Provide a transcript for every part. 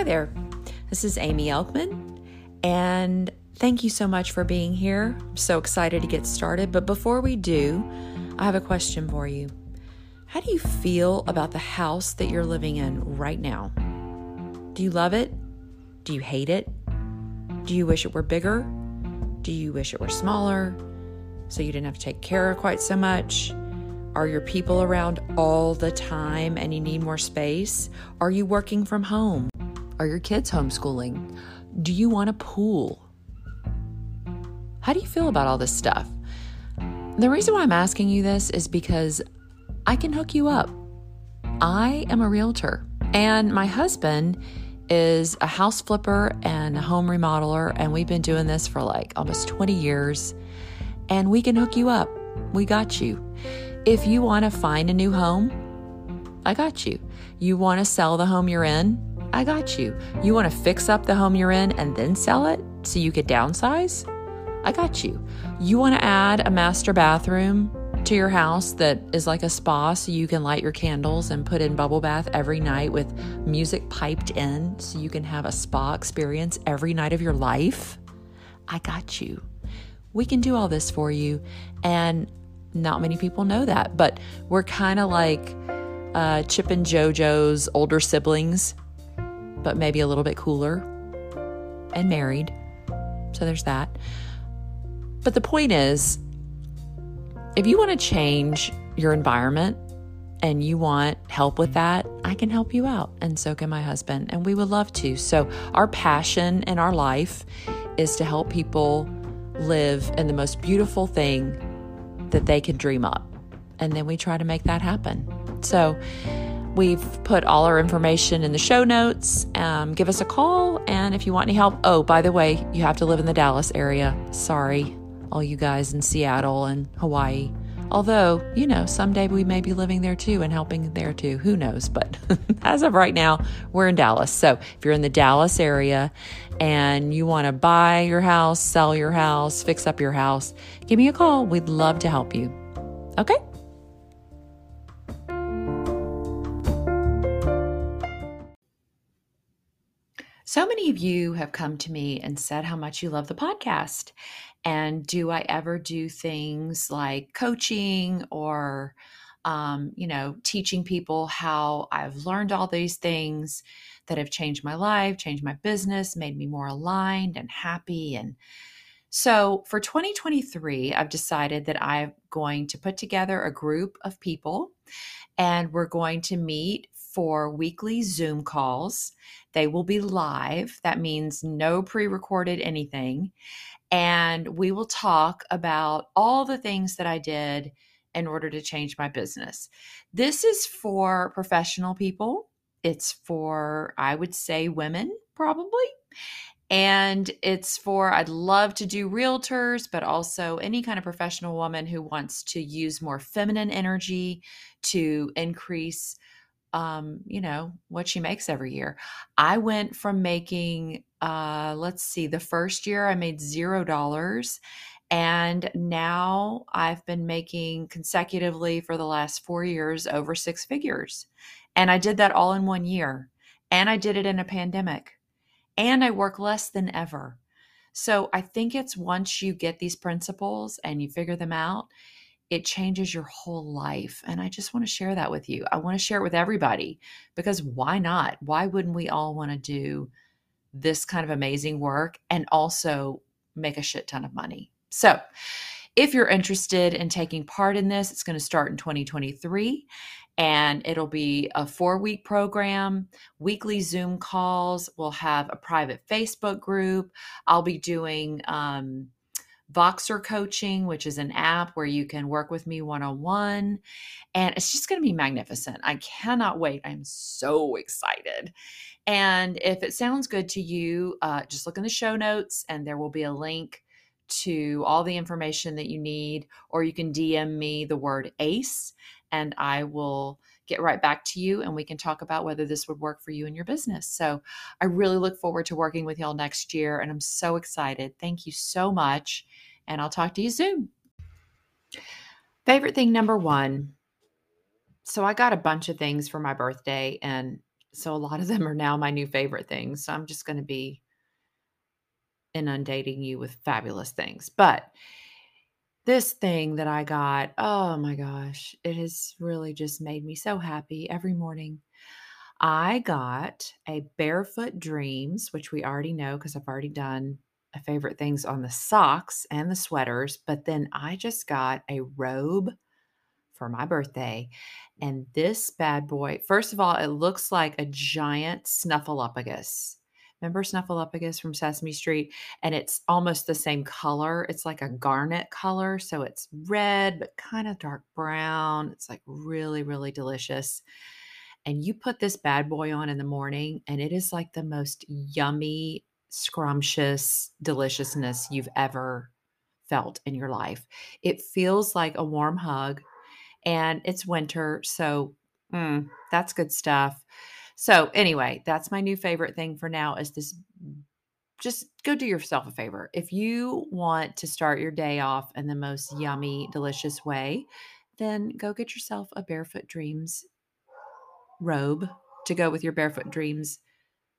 Hi there. This is Amy Elkman, and thank you so much for being here. I'm so excited to get started. But before we do, I have a question for you. How do you feel about the house that you're living in right now? Do you love it? Do you hate it? Do you wish it were bigger? Do you wish it were smaller so you didn't have to take care of quite so much? Are your people around all the time and you need more space? Are you working from home? Are your kids homeschooling? Do you want a pool? How do you feel about all this stuff? The reason why I'm asking you this is because I can hook you up. I am a realtor, and my husband is a house flipper and a home remodeler, and we've been doing this for like almost 20 years. And we can hook you up. We got you. If you want to find a new home, I got you. You want to sell the home you're in, I got you. You want to fix up the home you're in and then sell it so you could downsize? I got you. You want to add a master bathroom to your house that is like a spa so you can light your candles and put in bubble bath every night with music piped in so you can have a spa experience every night of your life? I got you. We can do all this for you. And not many people know that, but we're kind of like uh, Chip and JoJo's older siblings, but maybe a little bit cooler and married. So there's that. But the point is, if you want to change your environment and you want help with that, I can help you out. And so can my husband. And we would love to. So, our passion in our life is to help people live in the most beautiful thing that they can dream up. And then we try to make that happen. So we've put all our information in the show notes. Um, give us a call. And if you want any help, oh, by the way, you have to live in the Dallas area. Sorry, all you guys in Seattle and Hawaii. Although, you know, someday we may be living there too and helping there too. Who knows? But as of right now, we're in Dallas. So if you're in the Dallas area and you want to buy your house, sell your house, fix up your house, give me a call. We'd love to help you. Okay? So many of you have come to me and said how much you love the podcast. And do I ever do things like coaching or, um, you know, teaching people how I've learned all these things that have changed my life, changed my business, made me more aligned and happy. And so for 2023, I've decided that I'm going to put together a group of people and we're going to meet for weekly Zoom calls. They will be live. That means no pre recorded anything and we will talk about all the things that I did in order to change my business. This is for professional people, it's for, I would say, women probably. And it's for, I'd love to do realtors, but also any kind of professional woman who wants to use more feminine energy to increase um, you know, what she makes every year. I went from making, uh, let's see, the first year I made zero dollars. And now I've been making consecutively for the last four years over six figures. And I did that all in one year. And I did it in a pandemic. And I work less than ever. So I think it's once you get these principles and you figure them out, it changes your whole life. And I just want to share that with you. I want to share it with everybody because why not? Why wouldn't we all want to do this kind of amazing work and also make a shit ton of money? So, if you're interested in taking part in this, it's going to start in 2023 and it'll be a four week program, weekly Zoom calls. We'll have a private Facebook group. I'll be doing, um, Voxer Coaching, which is an app where you can work with me one on one. And it's just going to be magnificent. I cannot wait. I'm so excited. And if it sounds good to you, uh, just look in the show notes and there will be a link to all the information that you need, or you can DM me the word ACE and I will get right back to you and we can talk about whether this would work for you and your business. So I really look forward to working with y'all next year and I'm so excited. Thank you so much and I'll talk to you soon. Favorite thing number one. So I got a bunch of things for my birthday and So a lot of them are now my new favorite things. So I'm just going to be inundating you with fabulous things. But this thing that I got, oh my gosh, it has really just made me so happy every morning. I got a Barefoot Dreams, which we already know because I've already done a favorite things on the socks and the sweaters, but then I just got a robe for my birthday. And this bad boy, first of all, it looks like a giant snuffleupagus. Remember Snuffleupagus from Sesame Street? And it's almost the same color. It's like a garnet color. So it's red, but kind of dark brown. It's like really, really delicious. And you put this bad boy on in the morning, and it is like the most yummy, scrumptious deliciousness you've ever felt in your life. It feels like a warm hug, and it's winter. So mm, that's good stuff. So anyway, that's my new favorite thing for now is this mm, just go do yourself a favor. If you want to start your day off in the most yummy, delicious way, then go get yourself a Barefoot Dreams robe to go with your Barefoot Dreams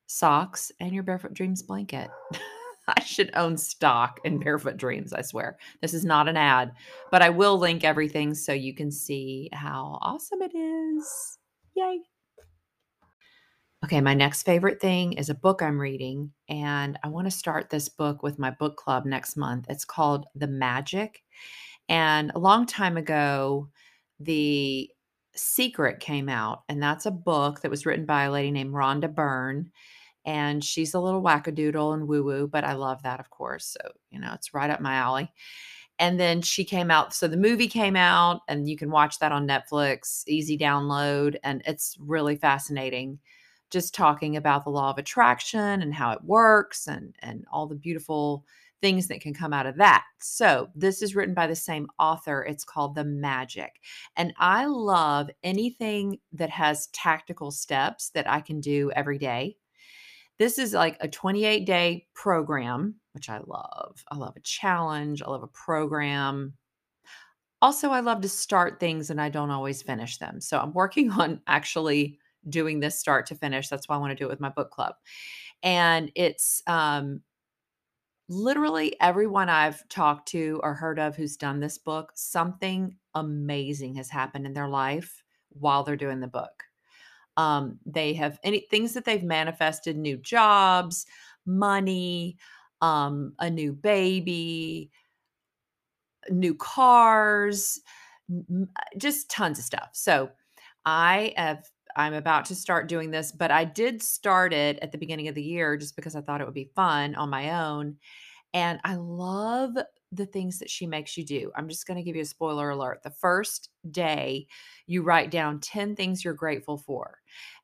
socks and your Barefoot Dreams blanket. I should own stock in Barefoot Dreams, I swear. This is not an ad, but I will link everything so you can see how awesome it is. Yay. Okay, my next favorite thing is a book I'm reading, and I want to start this book with my book club next month. It's called The Magic. And a long time ago, The Secret came out, and that's a book that was written by a lady named Rhonda Byrne. And she's a little wackadoodle and woo woo, but I love that, of course. So, you know, it's right up my alley. And then she came out. So the movie came out, and you can watch that on Netflix, easy download. And it's really fascinating just talking about the law of attraction and how it works and and all the beautiful things that can come out of that. So, this is written by the same author. It's called The Magic. And I love anything that has tactical steps that I can do every day. This is like a 28 day program, which I love. I love a challenge, I love a program. Also, I love to start things and I don't always finish them. So, I'm working on actually doing this start to finish. That's why I want to do it with my book club. And it's um, literally everyone I've talked to or heard of who's done this book, something amazing has happened in their life while they're doing the book. Um, they have any things that they've manifested new jobs, money, um, a new baby, new cars, just tons of stuff. So I have I'm about to start doing this, but I did start it at the beginning of the year just because I thought it would be fun on my own. And I love the things that she makes you do. I'm just going to give you a spoiler alert. The first day, you write down 10 things you're grateful for.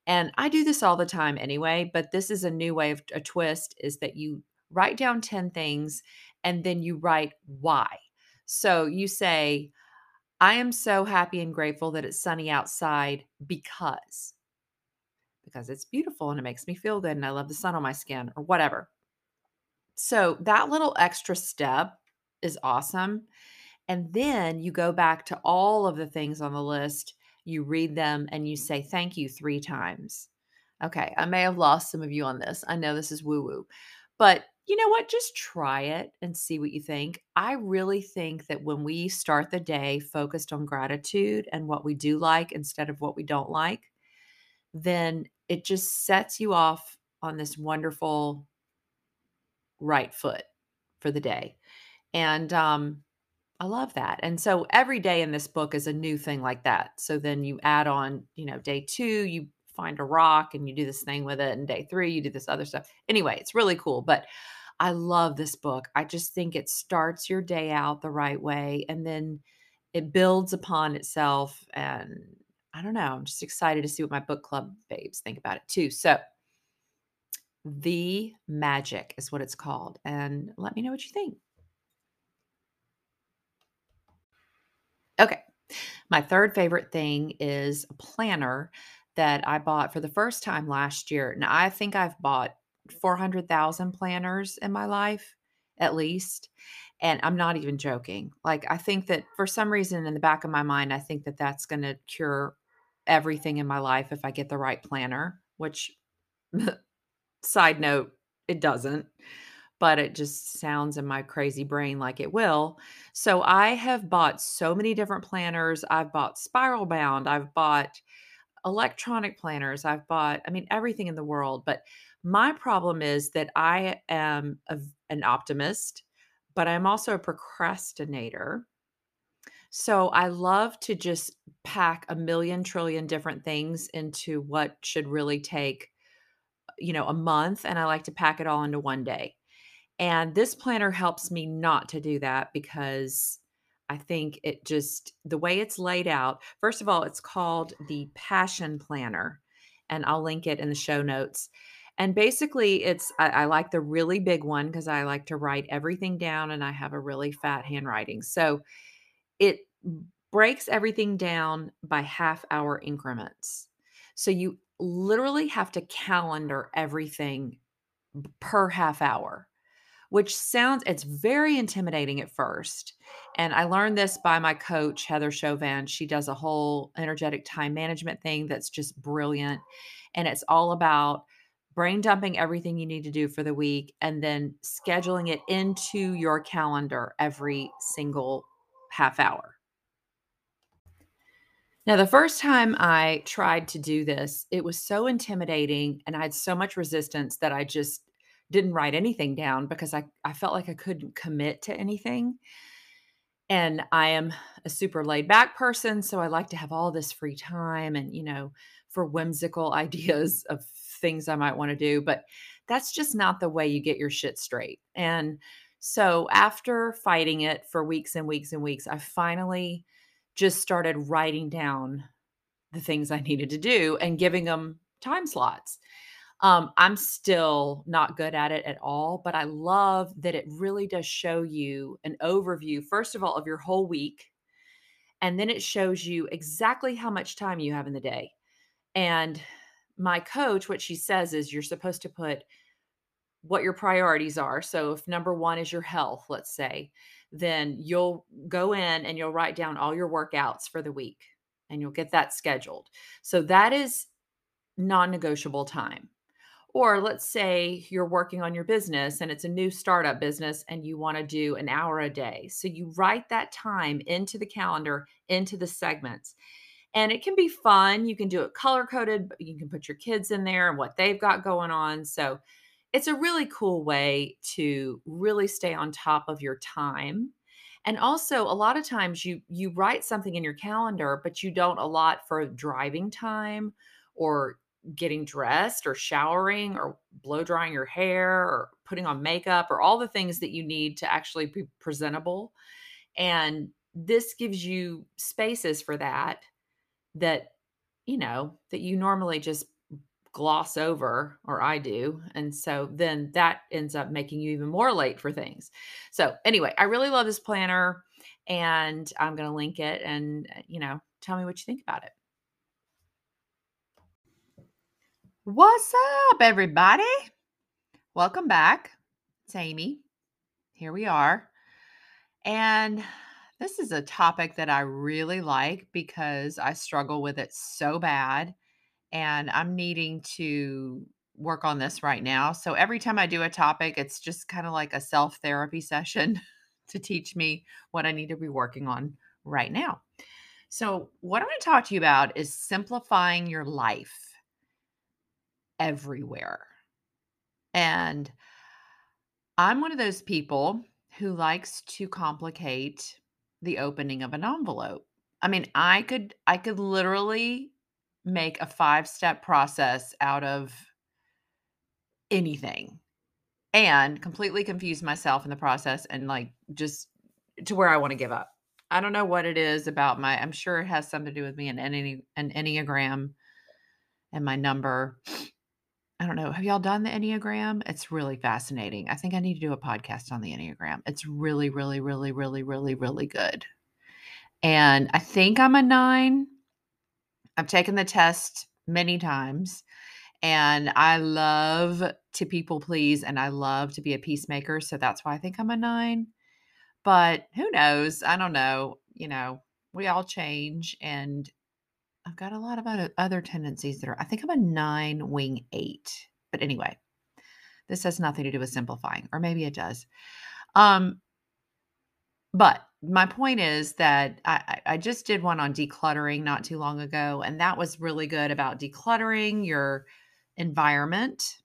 And I do this all the time anyway, but this is a new way of a twist is that you write down 10 things and then you write why. So you say, I am so happy and grateful that it's sunny outside because because it's beautiful and it makes me feel good and I love the sun on my skin or whatever. So that little extra step is awesome. And then you go back to all of the things on the list, you read them and you say thank you 3 times. Okay, I may have lost some of you on this. I know this is woo woo. But you know what? Just try it and see what you think. I really think that when we start the day focused on gratitude and what we do like instead of what we don't like, then it just sets you off on this wonderful right foot for the day. And um, I love that. And so every day in this book is a new thing like that. So then you add on, you know, day two, you find a rock and you do this thing with it. And day three, you do this other stuff. Anyway, it's really cool. But I love this book. I just think it starts your day out the right way and then it builds upon itself. And I don't know, I'm just excited to see what my book club babes think about it too. So, The Magic is what it's called. And let me know what you think. Okay. My third favorite thing is a planner that I bought for the first time last year. Now, I think I've bought 400,000 planners in my life, at least. And I'm not even joking. Like, I think that for some reason in the back of my mind, I think that that's going to cure everything in my life if I get the right planner. which, side note, it doesn't, but it just sounds in my crazy brain like it will. So I have bought so many different planners. I've bought spiral bound, I've bought electronic planners, I've bought, I mean, everything in the world. But my problem is that I am a, an optimist, but I'm also a procrastinator. So I love to just pack a million trillion different things into what should really take, you know, a month. And I like to pack it all into one day. And this planner helps me not to do that because I think it just, the way it's laid out, first of all, it's called the Passion Planner. And I'll link it in the show notes. And basically, it's, I, I like the really big one because I like to write everything down and I have a really fat handwriting. So it breaks everything down by half hour increments. So you literally have to calendar everything per half hour which sounds it's very intimidating at first. And I learned this by my coach Heather Chauvin. She does a whole energetic time management thing that's just brilliant and it's all about brain dumping everything you need to do for the week and then scheduling it into your calendar every single half hour. Now, the first time I tried to do this, it was so intimidating and I had so much resistance that I just didn't write anything down because I, I felt like I couldn't commit to anything. And I am a super laid back person. So I like to have all this free time and, you know, for whimsical ideas of things I might want to do. But that's just not the way you get your shit straight. And so after fighting it for weeks and weeks and weeks, I finally just started writing down the things I needed to do and giving them time slots. Um, I'm still not good at it at all, but I love that it really does show you an overview, first of all, of your whole week. And then it shows you exactly how much time you have in the day. And my coach, what she says is you're supposed to put what your priorities are. So if number one is your health, let's say, then you'll go in and you'll write down all your workouts for the week and you'll get that scheduled. So that is non negotiable time. Or let's say you're working on your business and it's a new startup business and you want to do an hour a day. So you write that time into the calendar, into the segments. And it can be fun. You can do it color coded, but you can put your kids in there and what they've got going on. So it's a really cool way to really stay on top of your time. And also a lot of times you you write something in your calendar but you don't allot for driving time or getting dressed or showering or blow drying your hair or putting on makeup or all the things that you need to actually be presentable. And this gives you spaces for that that you know that you normally just gloss over or I do and so then that ends up making you even more late for things. So anyway, I really love this planner and I'm going to link it and uh, you know, tell me what you think about it. What's up, everybody? Welcome back. It's Amy. Here we are. And this is a topic that I really like because I struggle with it so bad. And I'm needing to work on this right now. So every time I do a topic, it's just kind of like a self therapy session to teach me what I need to be working on right now. So, what I'm going to talk to you about is simplifying your life everywhere. And I'm one of those people who likes to complicate the opening of an envelope. I mean, I could I could literally make a five-step process out of anything and completely confuse myself in the process and like just to where I want to give up. I don't know what it is about my I'm sure it has something to do with me and any an enneagram and my number I don't know. Have y'all done the Enneagram? It's really fascinating. I think I need to do a podcast on the Enneagram. It's really, really, really, really, really, really good. And I think I'm a nine. I've taken the test many times and I love to people please and I love to be a peacemaker. So that's why I think I'm a nine. But who knows? I don't know. You know, we all change and I've got a lot of other, tendencies that are, I think I'm a nine wing eight. But anyway, this has nothing to do with simplifying, or maybe it does. Um, but my point is that I, I just did one on decluttering not too long ago, and that was really good about decluttering your environment.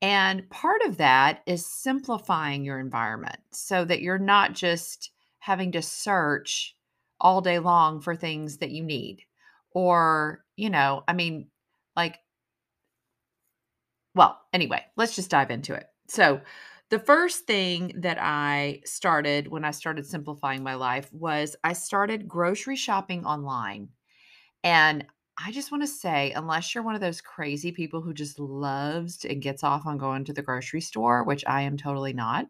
And part of that is simplifying your environment so that you're not just having to search all day long for things that you need. Or, you know, I mean, like, well, anyway, let's just dive into it. So, the first thing that I started when I started simplifying my life was I started grocery shopping online. And I just want to say, unless you're one of those crazy people who just loves and gets off on going to the grocery store, which I am totally not,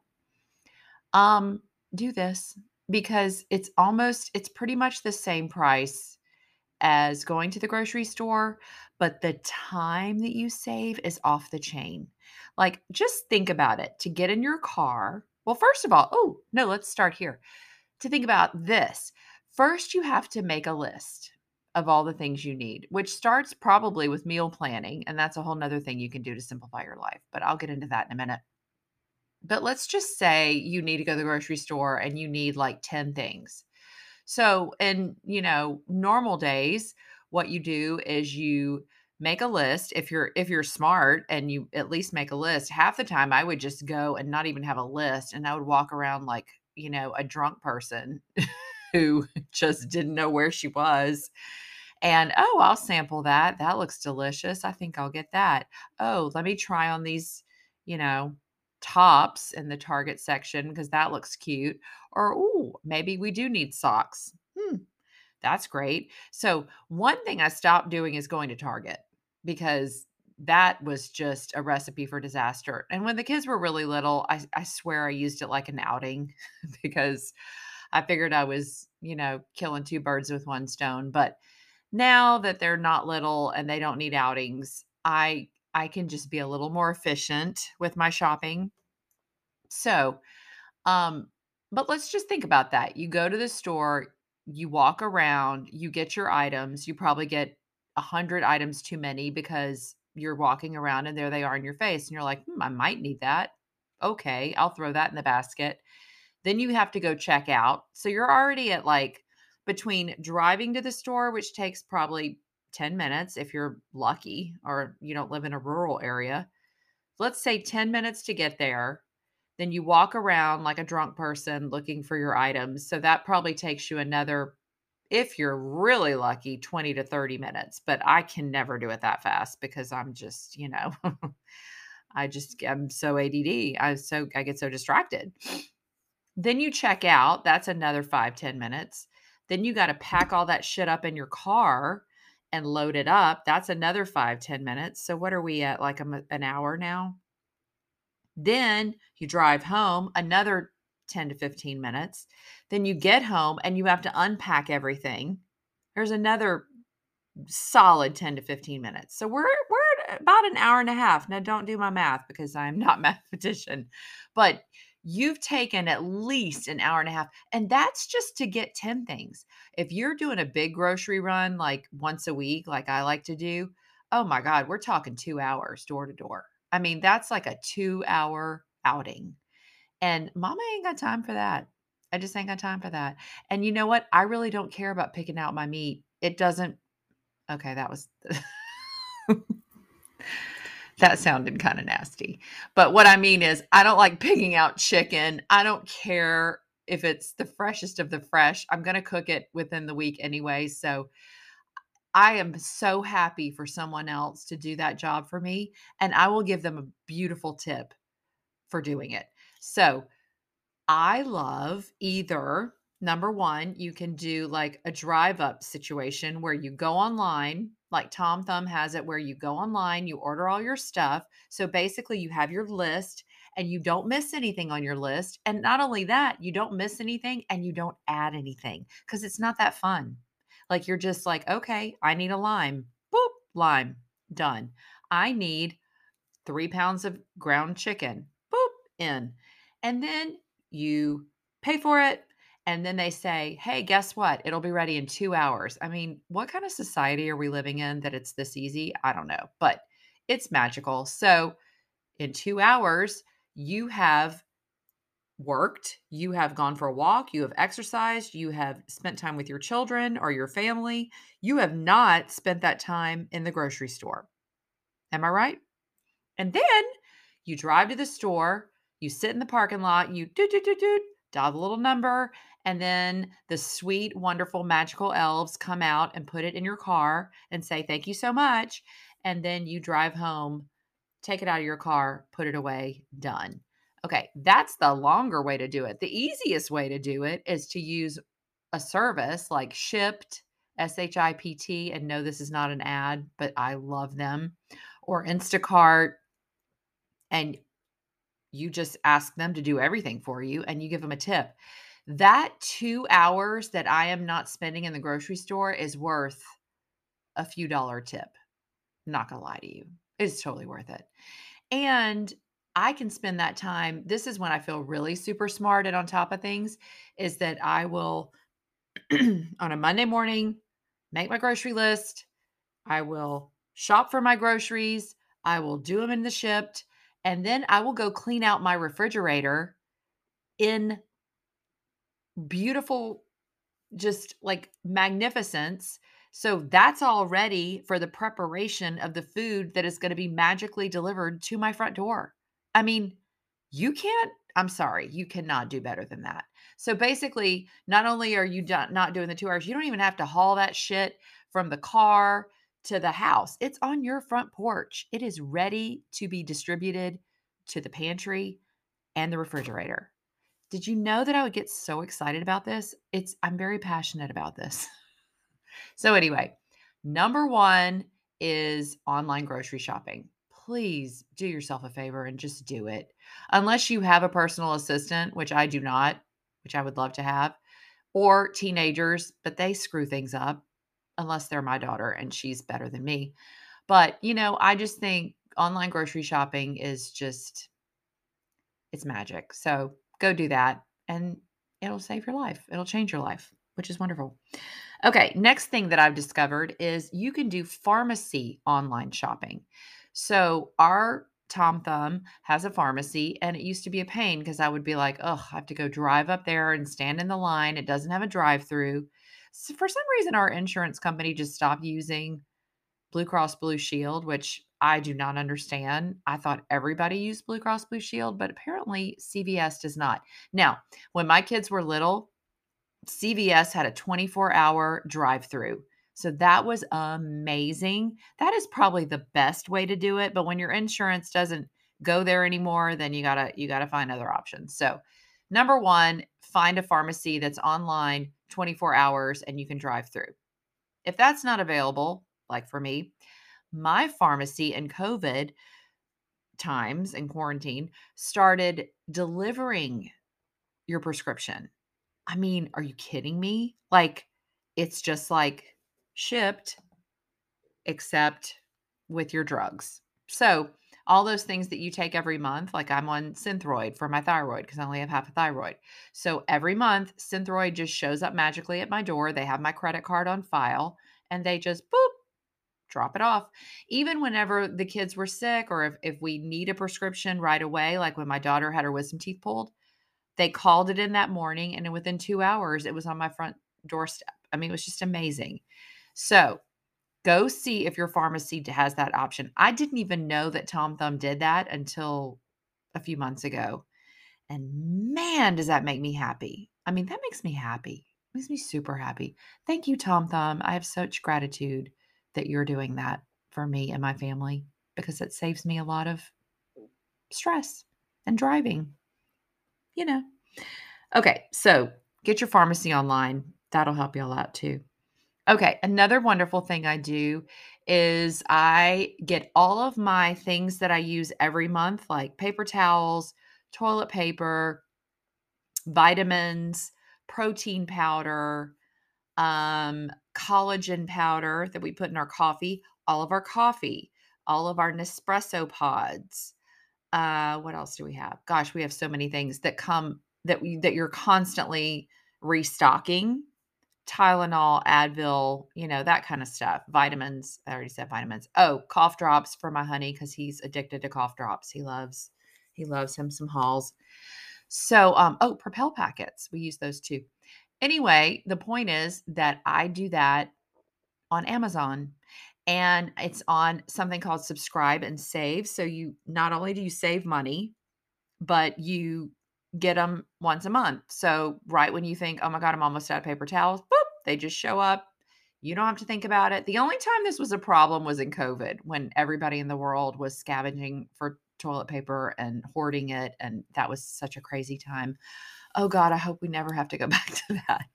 um, do this because it's almost, it's pretty much the same price as going to the grocery store, but the time that you save is off the chain. Like, just think about it to get in your car. Well, first of all, oh, no, let's start here. To think about this, first, you have to make a list of all the things you need, which starts probably with meal planning. And that's a whole nother thing you can do to simplify your life. But I'll get into that in a minute. But let's just say you need to go to the grocery store and you need like 10 things. So, in, you know, normal days, what you do is you make a list if you're if you're smart and you at least make a list half the time i would just go and not even have a list and i would walk around like you know a drunk person who just didn't know where she was and oh i'll sample that. That looks delicious. I think i'll get that. Oh let me try on these you know tops in the target section because that looks cute or oh maybe we do need socks hmm that's great so one thing i stopped doing is going to target because that was just a recipe for disaster. And when the kids were really little, I, I swear I used it like an outing because I figured I was, you know, killing two birds with one stone. But now that they're not little and they don't need outings, I I can just be a little more efficient with my shopping. So, um, but let's just think about that. You go to the store, you walk around, you get your items, you probably get a hundred items too many because you're walking around and there they are in your face and you're like hmm, i might need that okay i'll throw that in the basket then you have to go check out so you're already at like between driving to the store which takes probably 10 minutes if you're lucky or you don't live in a rural area. Let's say 10 minutes to get there then you walk around like a drunk person looking for your items so that probably takes you another if you're really lucky 20 to 30 minutes but i can never do it that fast because i'm just you know i just i'm so ADD I'm so i get so distracted. Then you check out that's another five ten minutes. Then you got to pack all that shit up in your car and load it up that's another five ten minutes so what are we at like a, an hour now then you drive home another 10 to 15 minutes. Then you get home and you have to unpack everything. There's another solid 10 to 15 minutes. So we're we're about an hour and a half. Now don't do my math because I'm not mathematician. But you've taken at least an hour and a half and that's just to get 10 things. If you're doing a big grocery run like once a week like I like to do, oh my god, we're talking 2 hours door to door. I mean, that's like a 2 hour outing. And mama ain't got time for that. I just ain't got time for that. And you know what? I really don't care about picking out my meat. It doesn't. Okay, that was. that sounded kind of nasty. But what I mean is, I don't like picking out chicken. I don't care if it's the freshest of the fresh. I'm going to cook it within the week anyway. So I am so happy for someone else to do that job for me. And I will give them a beautiful tip for doing it. So I love either number one, you can do like a drive up situation where you go online, like Tom Thumb has it, where you go online, you order all your stuff. So basically, you have your list and you don't miss anything on your list. And not only that, you don't miss anything and you don't add anything because it's not that fun. Like you're just like, okay, I need a lime. Boop, lime, done. I need three pounds of ground chicken. Boop, in and then you pay for it and then they say, "Hey, guess what? It'll be ready in 2 hours." I mean, what kind of society are we living in that it's this easy? I don't know, but it's magical. So, in 2 hours, you have worked, you have gone for a walk, you have exercised, you have spent time with your children or your family. You have not spent that time in the grocery store. Am I right? And then you drive to the store, you sit in the parking lot, you do do do do dial the little number, and then the sweet, wonderful, magical elves come out and put it in your car and say, Thank you so much. And then you drive home, take it out of your car, put it away, done. Okay, that's the longer way to do it. The easiest way to do it is to use a service like Shipt, S H I P T, and no, this is not an ad, but I love them, or Instacart. And you just ask them to do everything for you and you give them a tip. That two hours that I am not spending in the grocery store is worth a few dollar tip. I'm not gonna lie to you. It's totally worth it. And I can spend that time. This is when I feel really super smart and on top of things is that I will on a Monday morning make my grocery list. I will shop for my groceries. I will do them in the Shipt and then I will go clean out my refrigerator in beautiful just like magnificence so that's all ready for the preparation of the food that is going to be magically delivered to my front door. I mean, you can't, I'm sorry, you cannot do better than that. So basically, not only are you not doing the two hours, you don't even have to haul that shit from the car to the house. It's on your front porch. It is ready to be distributed to the pantry and the refrigerator. Did you know that I would get so excited about this? It's I'm very passionate about this. so anyway, number 1 is online grocery shopping. Please do yourself a favor and just do it. Unless you have a personal assistant, which I do not, which I would love to have, or teenagers, but they screw things up unless they're my daughter and she's better than me. But, you know, I just think online grocery shopping is just it's magic. So go do that and it'll save your life. It'll change your life, which is wonderful. Okay, next thing that I've discovered is you can do pharmacy online shopping. So our Tom Thumb has a pharmacy, and it used to be a pain because I would be like, oh, I have to go drive up there and stand in the line. It doesn't have a drive through. So for some reason, our insurance company just stopped using Blue Cross Blue Shield, which I do not understand. I thought everybody used Blue Cross Blue Shield, but apparently CVS does not. Now, when my kids were little, CVS had a 24 hour drive through. So that was amazing. That is probably the best way to do it, but when your insurance doesn't go there anymore, then you got to you got to find other options. So, number 1, find a pharmacy that's online 24 hours and you can drive through. If that's not available, like for me, my pharmacy in COVID times and quarantine started delivering your prescription. I mean, are you kidding me? Like, it's just like Shipt, except with your drugs. So, all those things that you take every month, like I'm on Synthroid for my thyroid because I only have half a thyroid. So, every month, Synthroid just shows up magically at my door. They have my credit card on file and they just boop, drop it off. Even whenever the kids were sick or if, if we need a prescription right away, like when my daughter had her wisdom teeth pulled, they called it in that morning and within two hours it was on my front doorstep. I mean, it was just amazing. So go see if your pharmacy has that option. I didn't even know that Tom Thumb did that until a few months ago. And man, does that make me happy. I mean, that makes me happy. It makes me super happy. Thank you, Tom Thumb. I have such gratitude that you're doing that for me and my family because it saves me a lot of stress and driving. You know. Okay, so get your pharmacy online. That'll help you a lot too. Okay, another wonderful thing I do is I get all of my things that I use every month, like paper towels, toilet paper, vitamins, protein powder, um, collagen powder that we put in our coffee, all of our coffee, all of our Nespresso pods. Uh, what else do we have? Gosh, we have so many things that come that we that you're constantly restocking Tylenol, Advil, you know, that kind of stuff. Vitamins. I already said vitamins. Oh, cough drops for my honey because he's addicted to cough drops. He loves, he loves him some Halls. So, um, oh, Propel packets. We use those too. Anyway, the point is that I do that on Amazon and it's on something called subscribe and save. So you not only do you save money, but you get them once a month. So right when you think, oh my God, I'm almost out of paper towels, boop, they just show up. You don't have to think about it. The only time this was a problem was in COVID when everybody in the world was scavenging for toilet paper and hoarding it. And that was such a crazy time. Oh God, I hope we never have to go back to that.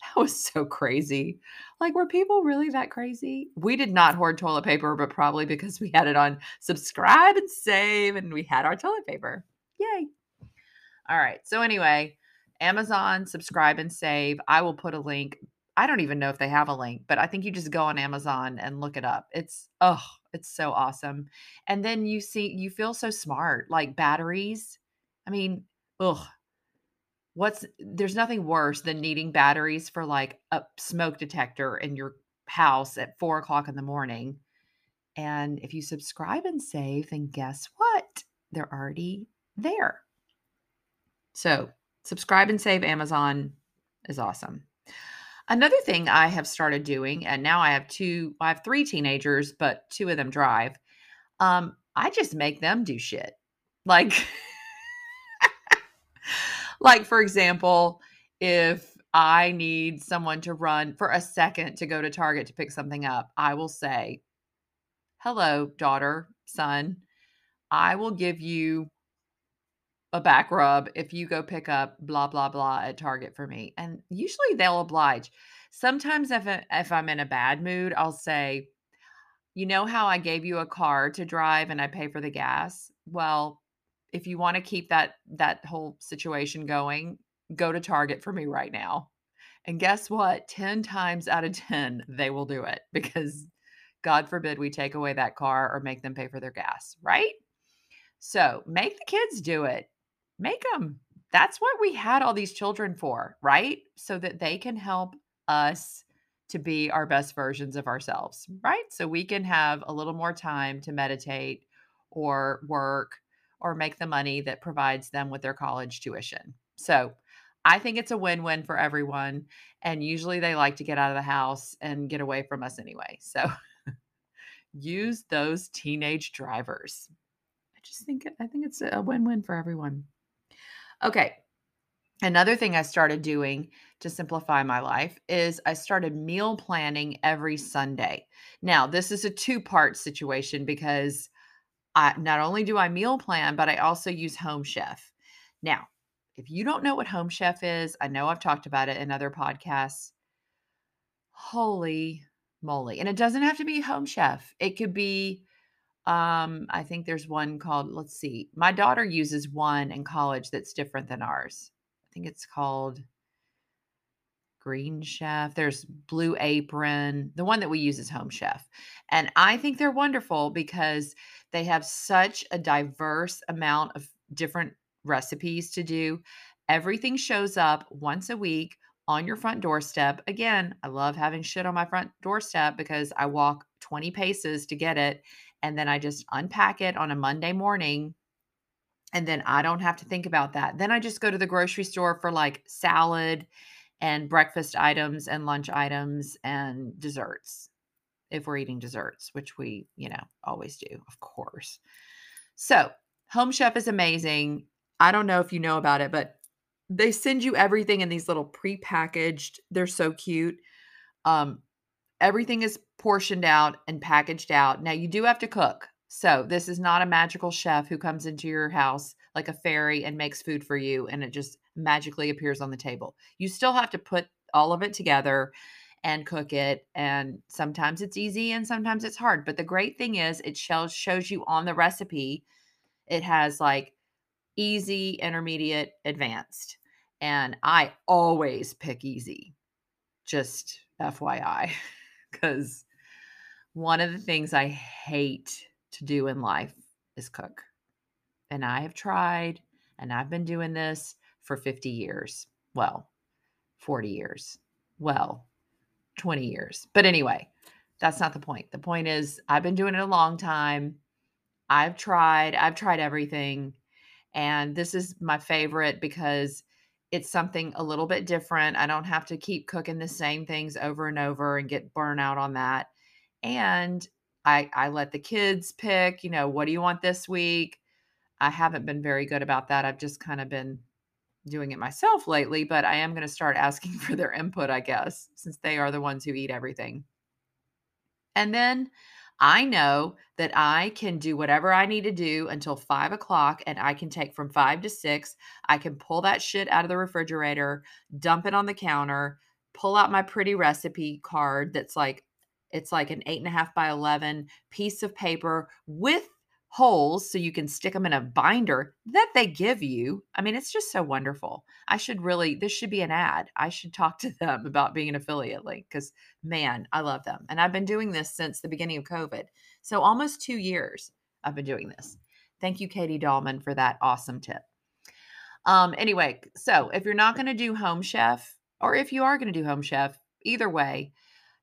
That was so crazy. Like, were people really that crazy? We did not hoard toilet paper, but probably because we had it on subscribe and save and we had our toilet paper. Yay. All right. So, anyway, Amazon, subscribe and save. I will put a link. I don't even know if they have a link, but I think you just go on Amazon and look it up. It's, oh, it's so awesome. And then you see, you feel so smart. Like batteries. I mean, ugh, what's there's nothing worse than needing batteries for like a smoke detector in your house at four o'clock in the morning. And if you subscribe and save, then guess what? They're already there. So, subscribe and save Amazon is awesome. Another thing I have started doing, and now I have two, I have three teenagers, but two of them drive. Um, I just make them do shit. Like, like for example, if I need someone to run for a second to go to Target to pick something up, I will say, Hello, daughter, son. I will give you a back rub if you go pick up blah blah blah at Target for me. And usually they'll oblige. Sometimes if if I'm in a bad mood, I'll say, "You know how I gave you a car to drive and I pay for the gas? Well, if you want to keep that that whole situation going, go to Target for me right now. And guess what? 10 times out of 10 they will do it because God forbid we take away that car or make them pay for their gas, right? So, make the kids do it. Make them. That's what we had all these children for, right? So that they can help us to be our best versions of ourselves, right? So we can have a little more time to meditate or work or make the money that provides them with their college tuition. So I think it's a win win for everyone. And usually they like to get out of the house and get away from us anyway. So use those teenage drivers. I just think I think it's a win win for everyone. Okay. Another thing I started doing to simplify my life is I started meal planning every Sunday. Now, this is a two part situation because I not only do I meal plan, but I also use Home Chef. Now, if you don't know what Home Chef is, I know I've talked about it in other podcasts. Holy moly. And it doesn't have to be Home Chef. It could be um I think there's one called let's see. My daughter uses one in college that's different than ours. I think it's called Green Chef. There's Blue Apron. The one that we use is Home Chef. And I think they're wonderful because they have such a diverse amount of different recipes to do. Everything shows up once a week on your front doorstep. Again, I love having shit on my front doorstep because I walk 20 paces to get it and then I just unpack it on a Monday morning and then I don't have to think about that. Then I just go to the grocery store for like salad and breakfast items and lunch items and desserts if we're eating desserts, which we, you know, always do, of course. So, Home Chef is amazing. I don't know if you know about it, but they send you everything in these little pre-packaged. They're so cute. Um everything is portioned out and packaged out. Now you do have to cook. So, this is not a magical chef who comes into your house like a fairy and makes food for you and it just magically appears on the table. You still have to put all of it together and cook it. And sometimes it's easy and sometimes it's hard. But the great thing is, it shows, shows you on the recipe, it has like easy, intermediate, advanced. And I always pick easy, just FYI, because one of the things I hate to do in life is cook. And I have tried, and I've been doing this for 50 years. Well, 40 years. Well, 20 years. But anyway, that's not the point. The point is, I've been doing it a long time. I've tried, I've tried everything. And this is my favorite because it's something a little bit different. I don't have to keep cooking the same things over and over and get burnout on that. And I I let the kids pick, you know, what do you want this week? I haven't been very good about that. I've just kind of been doing it myself lately, but I am going to start asking for their input, I guess, since they are the ones who eat everything. And then I know that I can do whatever I need to do until five o'clock, and I can take from five to six. I can pull that shit out of the refrigerator, dump it on the counter, pull out my pretty recipe card that's like, it's like an eight and a half by 11 piece of paper with holes so you can stick them in a binder that they give you. I mean, it's just so wonderful. I should really, this should be an ad. I should talk to them about being an affiliate link because, man, I love them. And I've been doing this since the beginning of COVID. So almost two years I've been doing this. Thank you, Katie Dahlman, for that awesome tip. Um, anyway, so if you're not going to do Home Chef, or if you are going to do Home Chef, either way,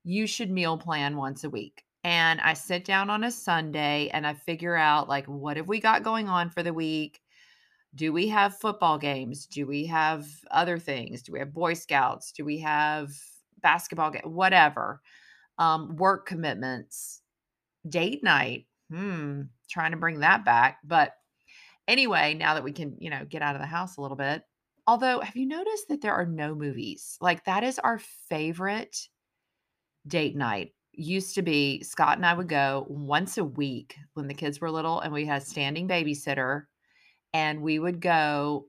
you should meal plan once a week and I sit down on a Sunday and I figure out like what have we got going on for the week? Do we have football games? Do we have other things? Do we have Boy Scouts? Do we have basketball game? Whatever. Um, work commitments, date night. Hmm, trying to bring that back. But anyway, now that we can, you know, get out of the house a little bit. Although, have you noticed that there are no movies? Like that is our favorite date night used to be Scott and I would go once a week when the kids were little and we had a standing babysitter and we would go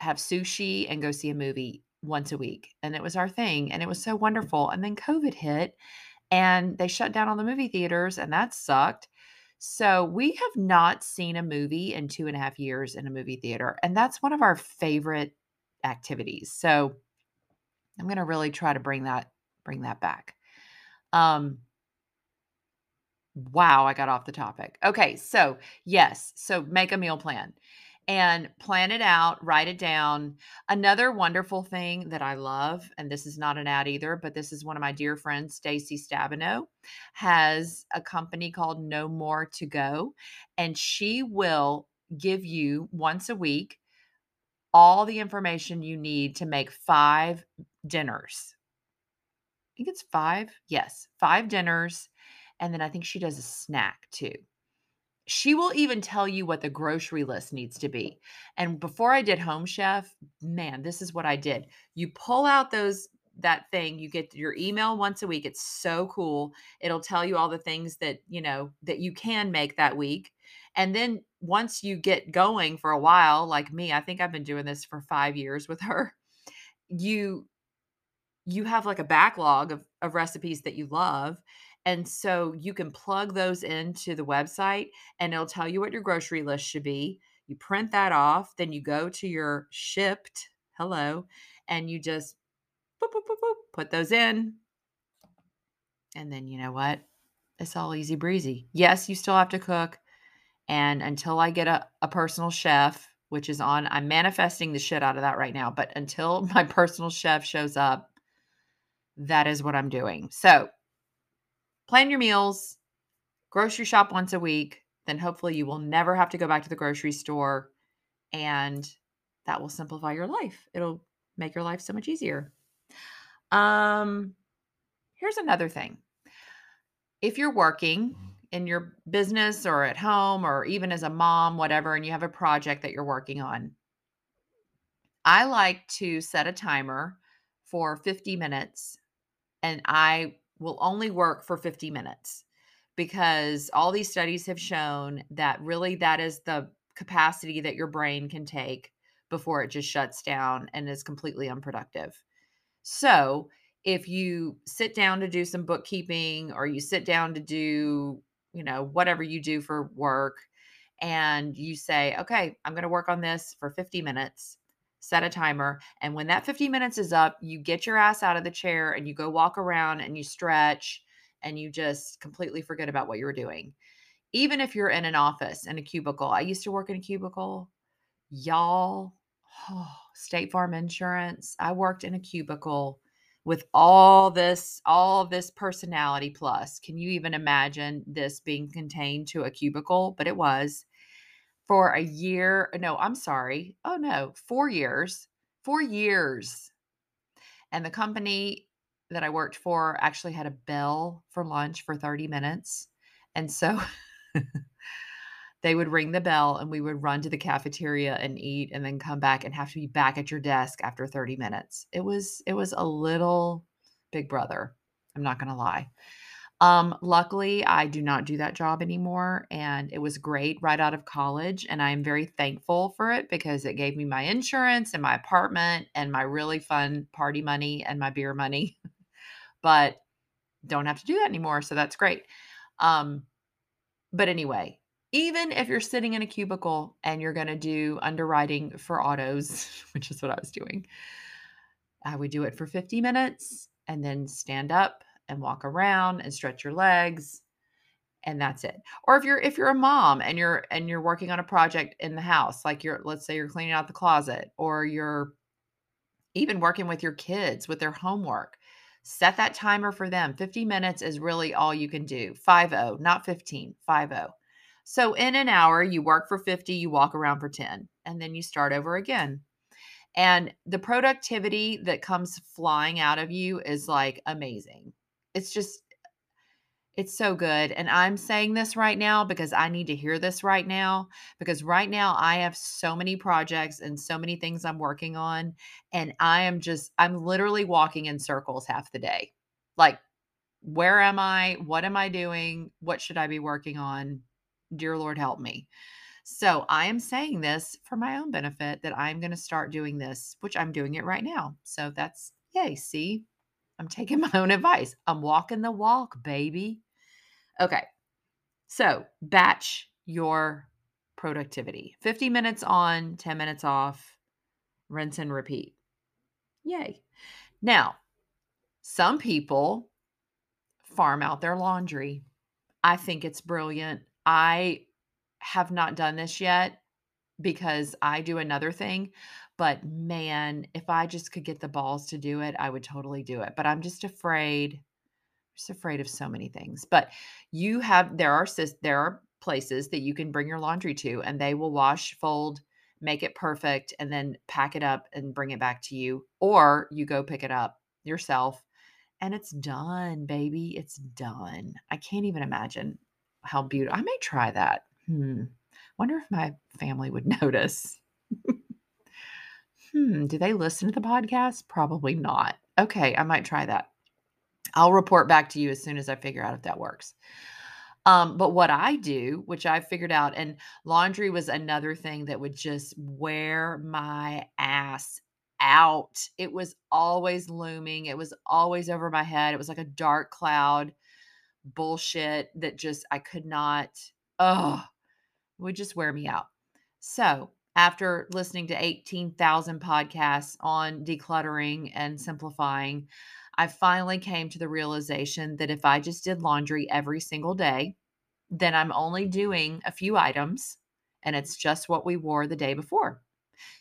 have sushi and go see a movie once a week. And it was our thing. And it was so wonderful. And then COVID hit and they shut down all the movie theaters and that sucked. So we have not seen a movie in two and a half years in a movie theater. And that's one of our favorite activities. So I'm going to really try to bring that bring that back. Um, wow, I got off the topic. Okay, so yes, so make a meal plan and plan it out, write it down. Another wonderful thing that I love, and this is not an ad either, but this is one of my dear friends, Stacy Stabino, has a company called No More to Go, and she will give you once a week all the information you need to make five dinners think it's five. Yes, five dinners. And then I think she does a snack too. She will even tell you what the grocery list needs to be. And before I did Home Chef, man, this is what I did. You pull out those that thing you get your email once a week it's so cool it'll tell you all the things that you know that you can make that week and then once you get going for a while like me i think i've been doing this for 5 years with her you you have like a backlog of, of recipes that you love. And so you can plug those into the website and it'll tell you what your grocery list should be. You print that off, then you go to your Shipt, hello, and you just boop, boop, boop, put those in. And then you know what? It's all easy breezy. Yes, you still have to cook. And until I get a, a personal chef, which is on, I'm manifesting the shit out of that right now. But until my personal chef shows up, that is what I'm doing. So plan your meals, grocery shop once a week, then hopefully you will never have to go back to the grocery store and that will simplify your life. It'll make your life so much easier. Um here's another thing. If you're working in your business or at home or even as a mom whatever and you have a project that you're working on, I like to set a timer for 50 minutes and I will only work for 50 minutes because all these studies have shown that really that is the capacity that your brain can take before it just shuts down and is completely unproductive. So, if you sit down to do some bookkeeping or you sit down to do, you know, whatever you do for work and you say, "Okay, I'm going to work on this for 50 minutes." Set a timer. And when that 50 minutes is up, you get your ass out of the chair and you go walk around and you stretch and you just completely forget about what you were doing. Even if you're in an office in a cubicle, I used to work in a cubicle. Y'all, Oh, State Farm insurance. I worked in a cubicle with all this all this personality plus. Can you even imagine this being contained to a cubicle? But it was for a year. Uh, no, I'm sorry. Oh no, 4 years. 4 years. And the company that I worked for actually had a bell for lunch for 30 minutes. And so they would ring the bell and we would run to the cafeteria and eat and then come back and have to be back at your desk after 30 minutes. It was it was a little big brother. I'm not going to lie. Um luckily I do not do that job anymore and it was great right out of college and I am very thankful for it because it gave me my insurance and my apartment and my really fun party money and my beer money. but don't have to do that anymore, so that's great. Um but anyway, even if you're sitting in a cubicle and you're going to do underwriting for autos, which is what I was doing, I would do it for 50 minutes and then stand up and walk around and stretch your legs and that's it. Or if you're if you're a mom and you're and you're working on a project in the house, like you're let's say you're cleaning out the closet or you're even working with your kids with their homework, set that timer for them. 50 minutes is really all you can do. 50, not 15, 50. So in an hour, you work for 50, you walk around for 10, and then you start over again. And the productivity that comes flying out of you is like amazing. It's just, it's so good. And I'm saying this right now because I need to hear this right now. Because right now, I have so many projects and so many things I'm working on. And I am just, I'm literally walking in circles half the day. Like, where am I? What am I doing? What should I be working on? Dear Lord, help me. So I am saying this for my own benefit that I'm going to start doing this, which I'm doing it right now. So that's yay. See, I'm taking my own advice. I'm walking the walk, baby. Okay. So batch your productivity 50 minutes on, 10 minutes off, rinse and repeat. Yay. Now, some people farm out their laundry. I think it's brilliant. I have not done this yet because I do another thing. But man, if I just could get the balls to do it, I would totally do it. But I'm just afraid, just afraid of so many things. But you have there are there are places that you can bring your laundry to, and they will wash, fold, make it perfect, and then pack it up and bring it back to you, or you go pick it up yourself, and it's done, baby. It's done. I can't even imagine how beautiful. I may try that. Hmm. Wonder if my family would notice. hmm. Do they listen to the podcast? Probably not. Okay. I might try that. I'll report back to you as soon as I figure out if that works. Um, but what I do, which I figured out, and laundry was another thing that would just wear my ass out. It was always looming, it was always over my head. It was like a dark cloud bullshit that just I could not, oh, would just wear me out. So, after listening to 18,000 podcasts on decluttering and simplifying, I finally came to the realization that if I just did laundry every single day, then I'm only doing a few items and it's just what we wore the day before.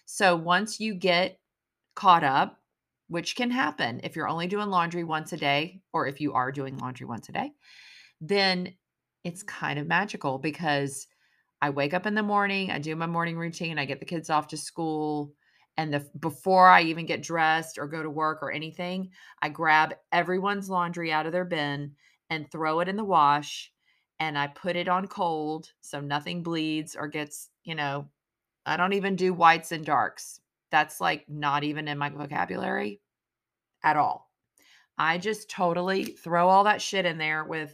So once you get caught up, which can happen if you're only doing laundry once a day, or if you are doing laundry once a day, then it's kind of magical because I wake up in the morning, I do my morning routine, I get the kids off to school, and the before I even get dressed or go to work or anything, I grab everyone's laundry out of their bin and throw it in the wash and I put it on cold so nothing bleeds or gets, you know, I don't even do whites and darks. That's like not even in my vocabulary at all. I just totally throw all that shit in there with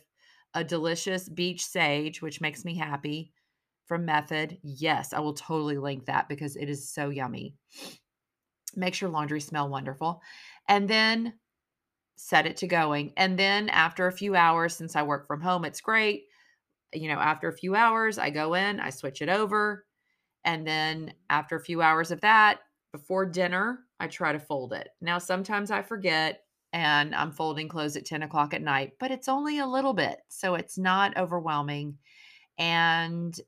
a delicious beach sage, which makes me happy from Method. Yes, I will totally link that because it is so yummy. Makes your laundry smell wonderful. And then set it to going. And then after a few hours, since I work from home, it's great. You know, after a few hours, I go in, I switch it over. And then after a few hours of that, before dinner, I try to fold it. Now, sometimes I forget and I'm folding clothes at 10 o'clock at night, but it's only a little bit. So it's not overwhelming. And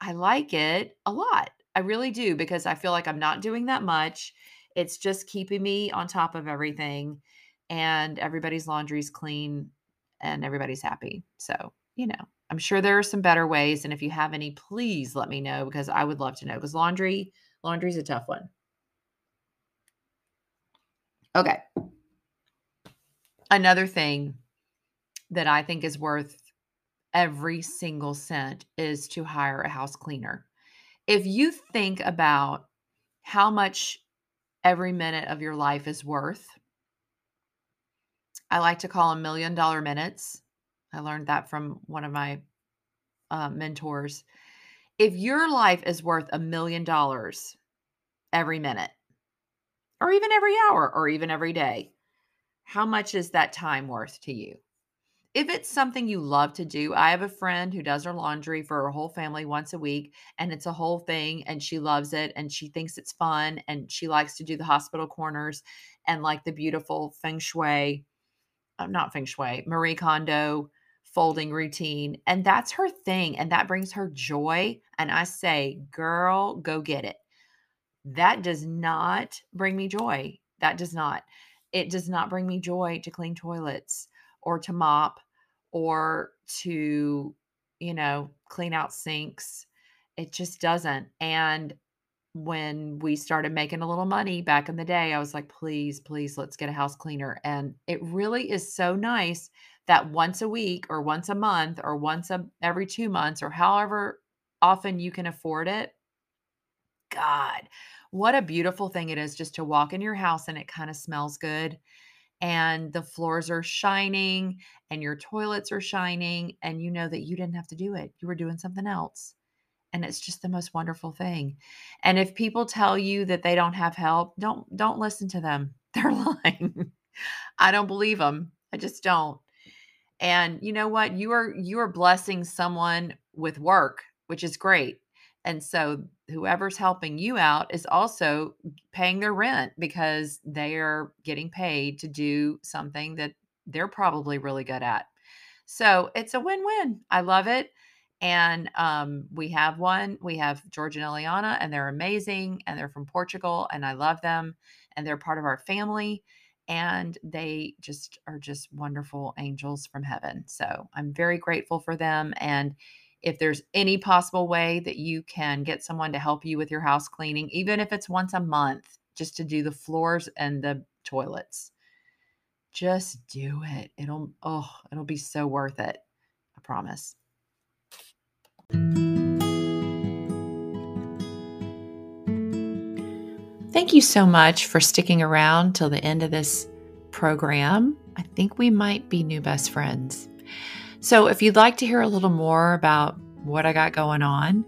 I like it a lot. I really do because I feel like I'm not doing that much. It's just keeping me on top of everything and everybody's laundry's clean and everybody's happy. So, you know, I'm sure there are some better ways. And if you have any, please let me know because I would love to know because laundry, laundry's a tough one. Okay. Another thing that I think is worth every single cent is to hire a house cleaner. If you think about how much every minute of your life is worth, I like to call them million dollar minutes. I learned that from one of my uh, mentors. If your life is worth a million dollars every minute, or even every hour, or even every day, how much is that time worth to you? If it's something you love to do, I have a friend who does her laundry for her whole family once a week, and it's a whole thing, and she loves it, and she thinks it's fun, and she likes to do the hospital corners and like the beautiful feng shui uh, not feng shui, Marie Kondo folding routine. And that's her thing. And that brings her joy. And I say, girl, go get it. That does not bring me joy. That does not. It does not bring me joy to clean toilets or to mop or to, you know, clean out sinks. It just doesn't. And when we started making a little money back in the day, I was like, please, please, let's get a house cleaner. And it really is so nice that once a week or once a month or once a, every two months or however often you can afford it. God, what a beautiful thing it is just to walk in your house and it kind of smells good. And the floors are shining and your toilets are shining. And you know that you didn't have to do it, you were doing something else and it's just the most wonderful thing. And if people tell you that they don't have help, don't don't listen to them. They're lying. I don't believe them. I just don't. And you know what? You are you are blessing someone with work, which is great. And so whoever's helping you out is also paying their rent because they are getting paid to do something that they're probably really good at. So it's a win-win. I love it. And um, we have one. We have George and Eliana, and they're amazing. And they're from Portugal, and I love them. And they're part of our family. And they just are just wonderful angels from heaven. So I'm very grateful for them. And if there's any possible way that you can get someone to help you with your house cleaning, even if it's once a month, just to do the floors and the toilets, just do it. It'll, oh, it'll be so worth it. I promise. Thank you so much for sticking around till the end of this program. I think we might be new best friends. So, if you'd like to hear a little more about what I got going on,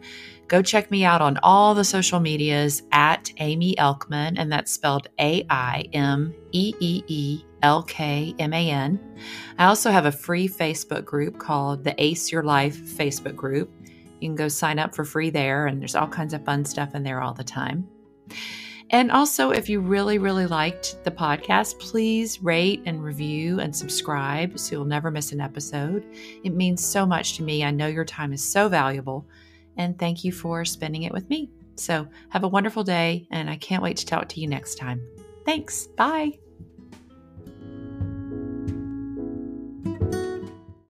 go check me out on all the social medias at Aimee Elkman, and that's spelled A I M E E E L K M A N. I also have a free Facebook group called the Ace Your Life Facebook group. You can go sign up for free there, and there's all kinds of fun stuff in there all the time. And also, if you really, really liked the podcast, please rate and review and subscribe so you'll never miss an episode. It means so much to me. I know your time is so valuable, and thank you for spending it with me. So, have a wonderful day, and I can't wait to talk to you next time. Thanks. Bye.